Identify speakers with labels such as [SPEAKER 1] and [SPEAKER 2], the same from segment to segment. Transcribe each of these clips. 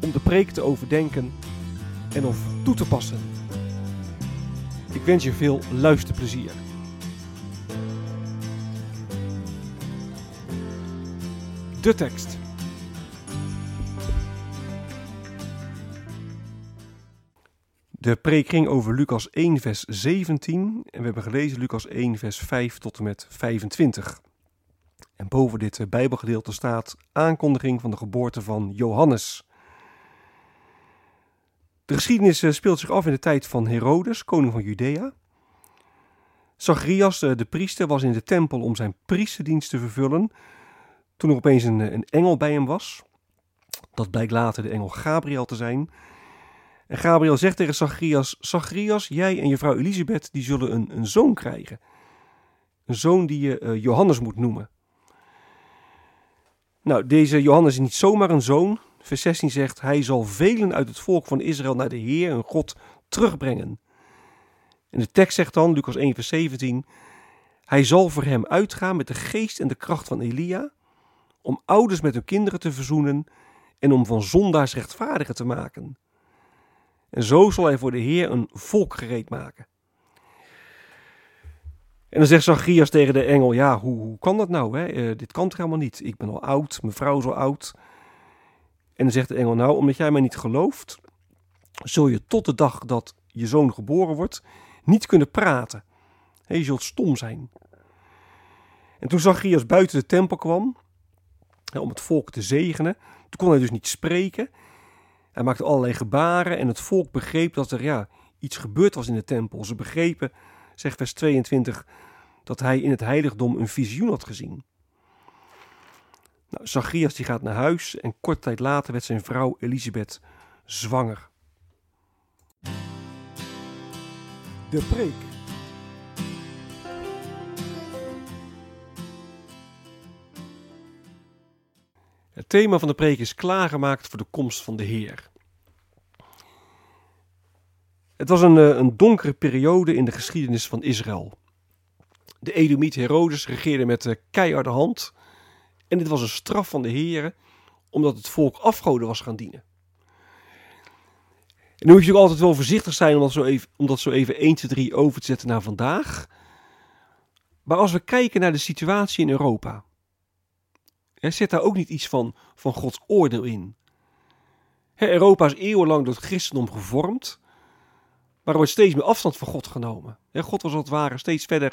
[SPEAKER 1] om de preek te overdenken en of toe te passen. Ik wens je veel luisterplezier. De tekst. De preek ging over Lucas 1, vers 17 en we hebben gelezen Lucas 1, vers 5 tot en met 25. En boven dit Bijbelgedeelte staat aankondiging van de geboorte van Johannes. De geschiedenis speelt zich af in de tijd van Herodes, koning van Judea. Zacharias, de priester, was in de tempel om zijn priesterdienst te vervullen, toen er opeens een, een engel bij hem was. Dat blijkt later de engel Gabriel te zijn. En Gabriel zegt tegen Zacharias: Zacharias, jij en je vrouw Elisabeth die zullen een, een zoon krijgen. Een zoon die je Johannes moet noemen. Nou, deze Johannes is niet zomaar een zoon. Vers 16 zegt: Hij zal velen uit het volk van Israël naar de Heer, hun God, terugbrengen. En de tekst zegt dan, Lucas 1, vers 17: Hij zal voor hem uitgaan met de geest en de kracht van Elia, om ouders met hun kinderen te verzoenen en om van zondaars rechtvaardigen te maken. En zo zal hij voor de Heer een volk gereed maken. En dan zegt Zacharias tegen de engel: Ja, hoe, hoe kan dat nou? Hè? Uh, dit kan toch helemaal niet? Ik ben al oud, mijn vrouw is al oud. En dan zegt de engel: Nou, omdat jij mij niet gelooft, zul je tot de dag dat je zoon geboren wordt niet kunnen praten. je zult stom zijn. En toen Zacharias buiten de tempel kwam, om het volk te zegenen, toen kon hij dus niet spreken. Hij maakte allerlei gebaren en het volk begreep dat er ja, iets gebeurd was in de tempel. Ze begrepen, zegt vers 22, dat hij in het heiligdom een visioen had gezien. Nou, Zacharias die gaat naar huis en kort tijd later werd zijn vrouw Elisabeth zwanger. De preek. Het thema van de preek is klaargemaakt voor de komst van de Heer. Het was een, een donkere periode in de geschiedenis van Israël. De Edomiet Herodes regeerde met de keiharde hand. En dit was een straf van de Heer, omdat het volk afgoden was gaan dienen. En nu moet je natuurlijk altijd wel voorzichtig zijn om dat zo even, om dat zo even 1, 2, 3 over te zetten naar vandaag. Maar als we kijken naar de situatie in Europa, er zit daar ook niet iets van, van Gods oordeel in. Europa is eeuwenlang door het christendom gevormd, maar er wordt steeds meer afstand van God genomen. God was als het ware steeds verder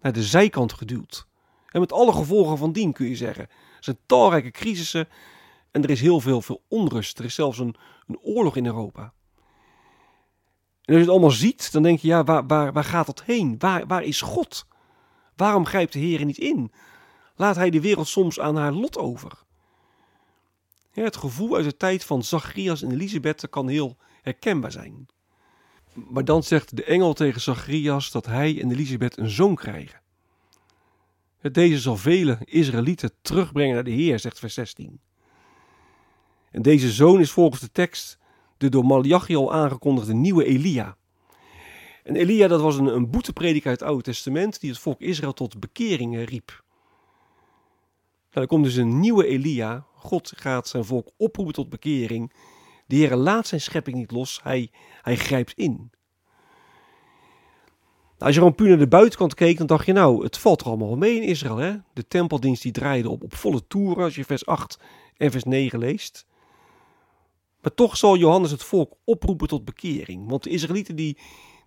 [SPEAKER 1] naar de zijkant geduwd. En met alle gevolgen van dien kun je zeggen. Er zijn talrijke crisissen en er is heel veel, veel onrust. Er is zelfs een, een oorlog in Europa. En als je het allemaal ziet, dan denk je, ja, waar, waar, waar gaat dat heen? Waar, waar is God? Waarom grijpt de Heer niet in? Laat hij de wereld soms aan haar lot over? Ja, het gevoel uit de tijd van Zacharias en Elisabeth kan heel herkenbaar zijn. Maar dan zegt de engel tegen Zacharias dat hij en Elisabeth een zoon krijgen. Deze zal vele Israëlieten terugbrengen naar de Heer, zegt vers 16. En deze zoon is volgens de tekst de door Malachi al aangekondigde nieuwe Elia. En Elia, dat was een, een boeteprediker uit het Oude Testament die het volk Israël tot bekering riep. Nou, er komt dus een nieuwe Elia. God gaat zijn volk oproepen tot bekering. De Heer laat zijn schepping niet los, hij, hij grijpt in. Nou, als je gewoon puur naar de buitenkant keek, dan dacht je nou, het valt er allemaal mee in Israël. Hè? De tempeldienst die draaide op, op volle toeren als je vers 8 en vers 9 leest. Maar toch zal Johannes het volk oproepen tot bekering. Want de Israëlieten die,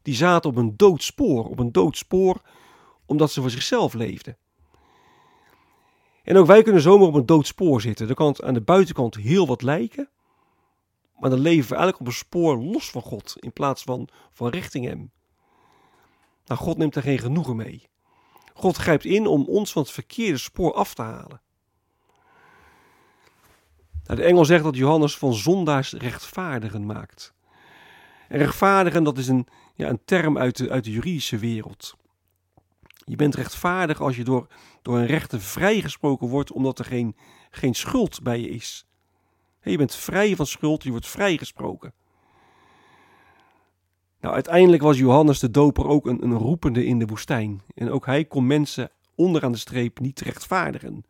[SPEAKER 1] die zaten op een dood spoor. Op een dood spoor omdat ze voor zichzelf leefden. En ook wij kunnen zomaar op een dood spoor zitten. Er kan aan de buitenkant heel wat lijken. Maar dan leven we eigenlijk op een spoor los van God. In plaats van, van richting hem. Nou, God neemt er geen genoegen mee. God grijpt in om ons van het verkeerde spoor af te halen. Nou, de engel zegt dat Johannes van zondaars rechtvaardigen maakt. En rechtvaardigen, dat is een, ja, een term uit de, uit de juridische wereld. Je bent rechtvaardig als je door, door een rechter vrijgesproken wordt omdat er geen, geen schuld bij je is. Je bent vrij van schuld, je wordt vrijgesproken. Nou, uiteindelijk was Johannes de Doper ook een, een roepende in de woestijn. En ook hij kon mensen onderaan de streep niet rechtvaardigen.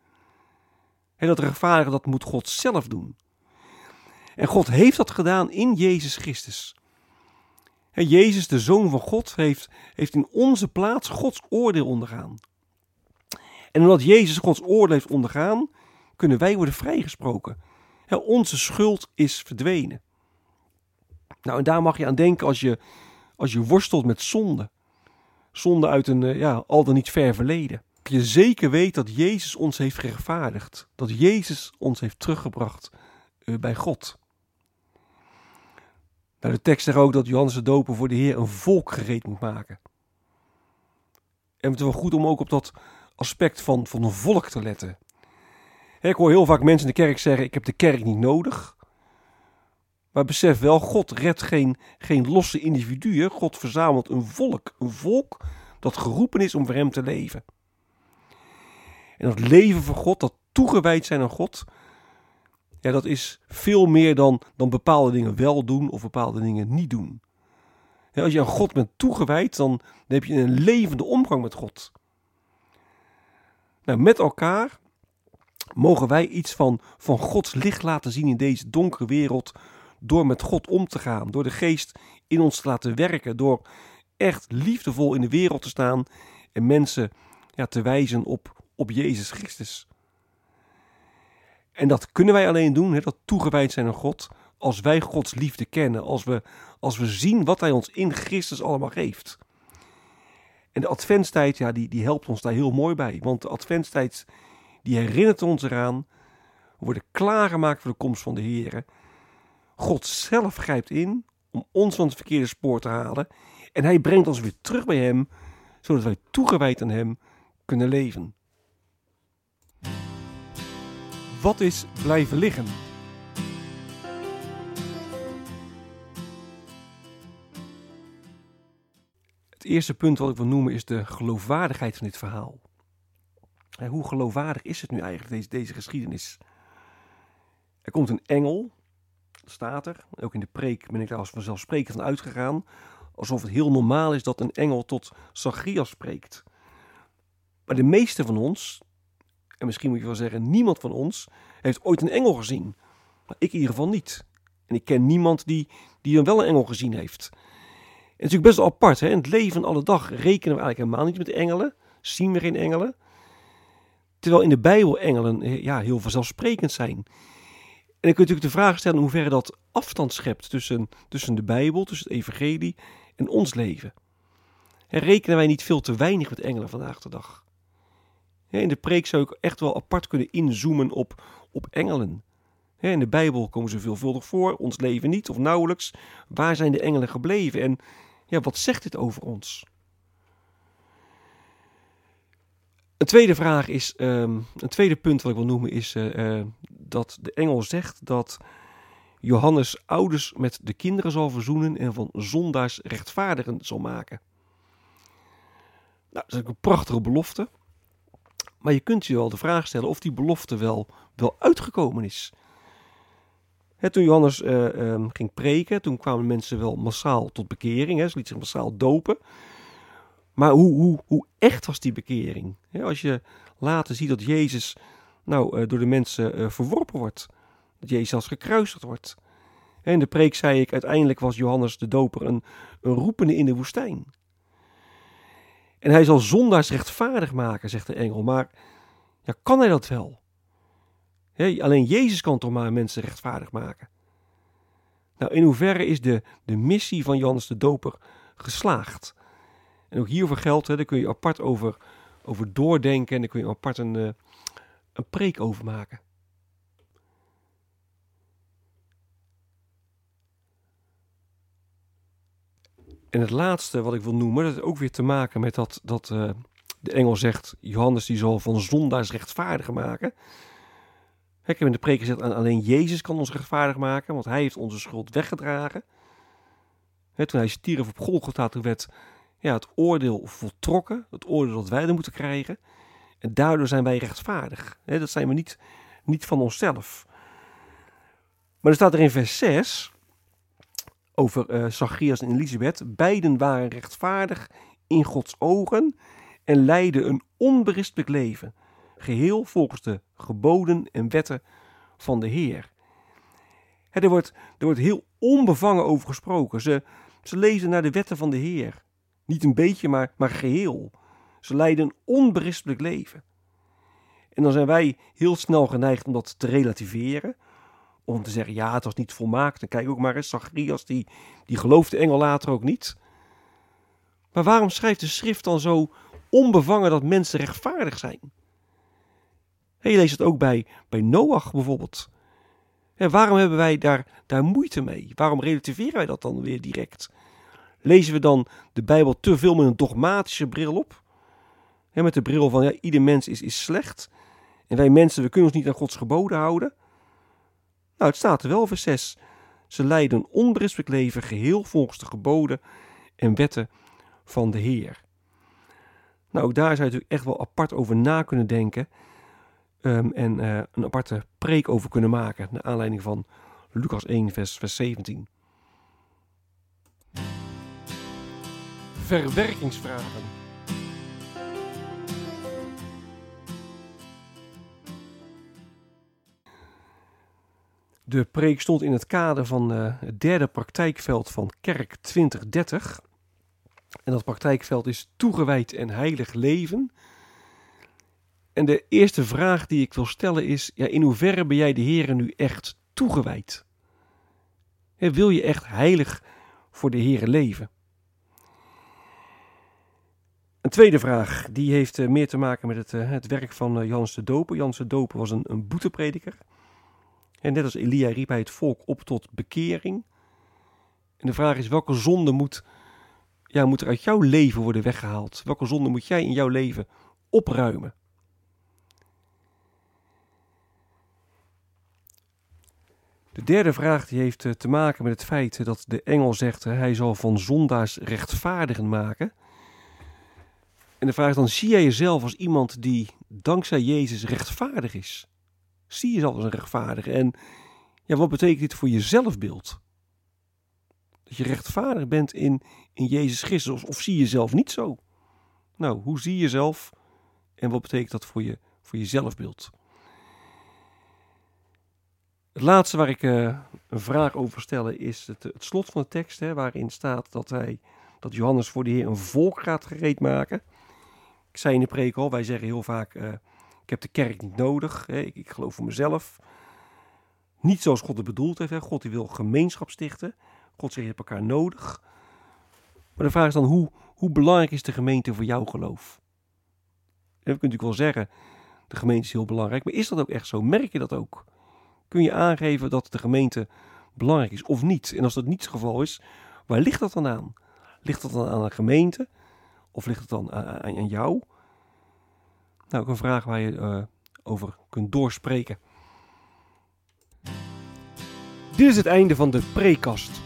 [SPEAKER 1] En dat rechtvaardigen, dat moet God zelf doen. En God heeft dat gedaan in Jezus Christus. En Jezus, de Zoon van God, heeft, heeft in onze plaats Gods oordeel ondergaan. En omdat Jezus Gods oordeel heeft ondergaan, kunnen wij worden vrijgesproken. onze schuld is verdwenen. Nou, en daar mag je aan denken als je, als je worstelt met zonde. Zonde uit een eh, ja, al dan niet ver verleden. Je zeker weet dat Jezus ons heeft gerechtvaardigd. Dat Jezus ons heeft teruggebracht uh, bij God. Nou, de tekst zegt ook dat Johannes de Doper voor de Heer een volk gereed moet maken. En het is wel goed om ook op dat aspect van, van een volk te letten. Ik hoor heel vaak mensen in de kerk zeggen: Ik heb de kerk niet nodig. Maar besef wel, God redt geen, geen losse individuen. God verzamelt een volk. Een volk dat geroepen is om voor hem te leven. En dat leven voor God, dat toegewijd zijn aan God, ja, dat is veel meer dan, dan bepaalde dingen wel doen of bepaalde dingen niet doen. Als je aan God bent toegewijd, dan, dan heb je een levende omgang met God. Nou, met elkaar mogen wij iets van, van Gods licht laten zien in deze donkere wereld. Door met God om te gaan, door de geest in ons te laten werken, door echt liefdevol in de wereld te staan en mensen ja, te wijzen op, op Jezus Christus. En dat kunnen wij alleen doen, hè, dat toegewijd zijn aan God, als wij Gods liefde kennen, als we, als we zien wat Hij ons in Christus allemaal geeft. En de adventstijd, ja, die, die helpt ons daar heel mooi bij. Want de adventstijd, die herinnert ons eraan. We worden klaargemaakt voor de komst van de Heer. God zelf grijpt in om ons van het verkeerde spoor te halen. En hij brengt ons weer terug bij hem, zodat wij toegewijd aan hem kunnen leven. Wat is blijven liggen? Het eerste punt wat ik wil noemen is de geloofwaardigheid van dit verhaal. Hoe geloofwaardig is het nu eigenlijk, deze, deze geschiedenis? Er komt een engel, staat er. Ook in de preek ben ik daar als vanzelfsprekend van uitgegaan. Alsof het heel normaal is dat een engel tot Zacharias spreekt. Maar de meeste van ons, en misschien moet je wel zeggen, niemand van ons heeft ooit een engel gezien. Maar ik in ieder geval niet. En ik ken niemand die, die dan wel een engel gezien heeft. Het is natuurlijk best wel apart. Hè? In het leven alle dag rekenen we eigenlijk helemaal niet met engelen. Zien we geen engelen. Terwijl in de Bijbel engelen eh, ja, heel vanzelfsprekend zijn. En ik kun natuurlijk de vraag stellen in hoeverre dat afstand schept tussen, tussen de Bijbel, tussen het evangelie en ons leven. En rekenen wij niet veel te weinig met engelen vandaag de dag? In de preek zou ik echt wel apart kunnen inzoomen op, op engelen. In de Bijbel komen ze veelvuldig voor, ons leven niet of nauwelijks. Waar zijn de engelen gebleven en ja, wat zegt dit over ons? Een tweede vraag is, ehm, een tweede punt wat ik wil noemen is uh, uh, dat de engel zegt dat Johannes ouders met de kinderen zal verzoenen en van zondaars rechtvaardigen zal maken. Nou, dat is een prachtige belofte. Maar je kunt je wel de vraag stellen of die belofte wel, wel uitgekomen is. toen Johannes uh, um, ging preken, toen kwamen mensen wel massaal tot bekering. Ze liet zich massaal dopen. Maar hoe, hoe, hoe echt was die bekering? als je later ziet dat Jezus nou, uh, door de mensen uh, verworpen wordt. Dat Jezus als gekruisigd wordt. in de preek zei ik, uiteindelijk was Johannes de doper een, een roepende in de woestijn. En hij zal zondaars rechtvaardig maken, zegt de engel. Maar ja, kan hij dat wel? alleen Jezus kan toch maar mensen rechtvaardig maken. Nou, in hoeverre is de, de missie van Johannes de Doper geslaagd? En ook hiervoor geldt, hè, daar kun je apart over, over doordenken en daar kun je apart een, uh, een preek over maken. En het laatste wat ik wil noemen, dat heeft ook weer te maken met dat, dat uh, de engel zegt, Johannes die zal van zondaars rechtvaardig maken. Ik heb in de preek gezegd, alleen Jezus kan ons rechtvaardig maken, want hij heeft onze schuld weggedragen. toen hij stierf op Golgotha, toen werd ja, het oordeel voltrokken, het oordeel dat wij er moeten krijgen. En daardoor zijn wij rechtvaardig. dat zijn we niet, niet van onszelf. Maar er staat er in vers 6 over uh, Zacharias en Elisabeth. Beiden waren rechtvaardig in Gods ogen en leidden een onberispelijk leven geheel volgens de geboden en wetten van de Heer. er, wordt, er wordt heel onbevangen over gesproken. Ze, ze lezen naar de wetten van de Heer. Niet een beetje, maar, maar geheel. Ze leiden een onberispelijk leven. En dan zijn wij heel snel geneigd om dat te relativeren. Om te zeggen, ja, het was niet volmaakt. En kijk ook maar eens, Zacharias, die, die gelooft de engel later ook niet. Maar waarom schrijft de schrift dan zo onbevangen dat mensen rechtvaardig zijn? Je leest het ook bij, bij Noach bijvoorbeeld. En waarom hebben wij daar, daar moeite mee? Waarom relativeren wij dat dan weer direct? Lezen we dan de Bijbel te veel met een dogmatische bril op? Met de bril van ja, ieder mens is, is slecht. En wij mensen, we kunnen ons niet aan Gods geboden houden. Nou, het staat er wel, vers 6. Ze leiden een onberispelijk leven, geheel volgens de geboden en wetten van de Heer. Nou, daar zou je natuurlijk echt wel apart over na kunnen denken. Um, en uh, een aparte preek over kunnen maken. Naar aanleiding van Lucas 1, vers, vers 17. Verwerkingsvragen. De preek stond in het kader van uh, het derde praktijkveld van Kerk 2030. En dat praktijkveld is toegewijd en heilig leven. En de eerste vraag die ik wil stellen is: ja, in hoeverre ben jij de Heer nu echt toegewijd? wil je echt heilig voor de Heer leven? Een tweede vraag, die heeft uh, meer te maken met het, uh, het werk van Jans de Doper. Jans de Doper was een, een boeteprediker. En net als Elia riep hij het volk op tot bekering. En de vraag is, welke zonde moet, ja, moet er uit jouw leven worden weggehaald? Welke zonde moet jij in jouw leven opruimen? De derde vraag die heeft eh, te maken met het feit dat de engel zegt hij zal van zondaars rechtvaardigen maken. En de vraag is dan, zie jij jezelf als iemand die dankzij Jezus rechtvaardig is? Zie je jezelf als een rechtvaardige? En ja, wat betekent dit voor je zelfbeeld? Dat je rechtvaardig bent in, in Jezus Christus, of, zie je jezelf niet zo? Nou, hoe zie je jezelf en wat betekent dat voor je, voor je zelfbeeld? Het laatste waar ik uh, een vraag over stel is het, het, slot van de tekst, hè, waarin staat dat, hij, dat Johannes voor de Heer een volk gaat gereed maken. Ik zei in de preek al, wij zeggen heel vaak, uh, ik heb de kerk niet nodig, hè, ik, geloof voor mezelf. Niet zoals God het bedoeld heeft, hè. God die wil gemeenschap stichten, God zegt je hebt elkaar nodig. Maar de vraag is dan, hoe, hoe belangrijk is de gemeente voor jouw geloof? En we kunnen natuurlijk wel zeggen, de gemeente is heel belangrijk, maar is dat ook echt zo? Merk je dat ook? kun je aangeven dat de gemeente belangrijk is of niet. En als dat niet het geval is, waar ligt dat dan aan? Ligt dat dan aan de gemeente? Of ligt het dan aan, aan jou? Nou, ook een vraag waar je uh, over kunt doorspreken. Dit is het einde van de prekast.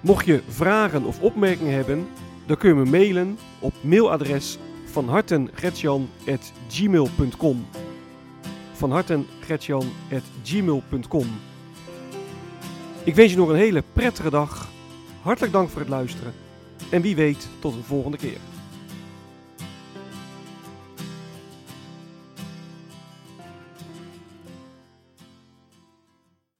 [SPEAKER 1] Mocht je vragen of opmerkingen hebben, dan kun je me mailen op mailadres van hartengretjan.gmail.com. Ik wens je nog een hele prettige dag. Hartelijk dank voor het luisteren. En wie weet, tot een volgende keer.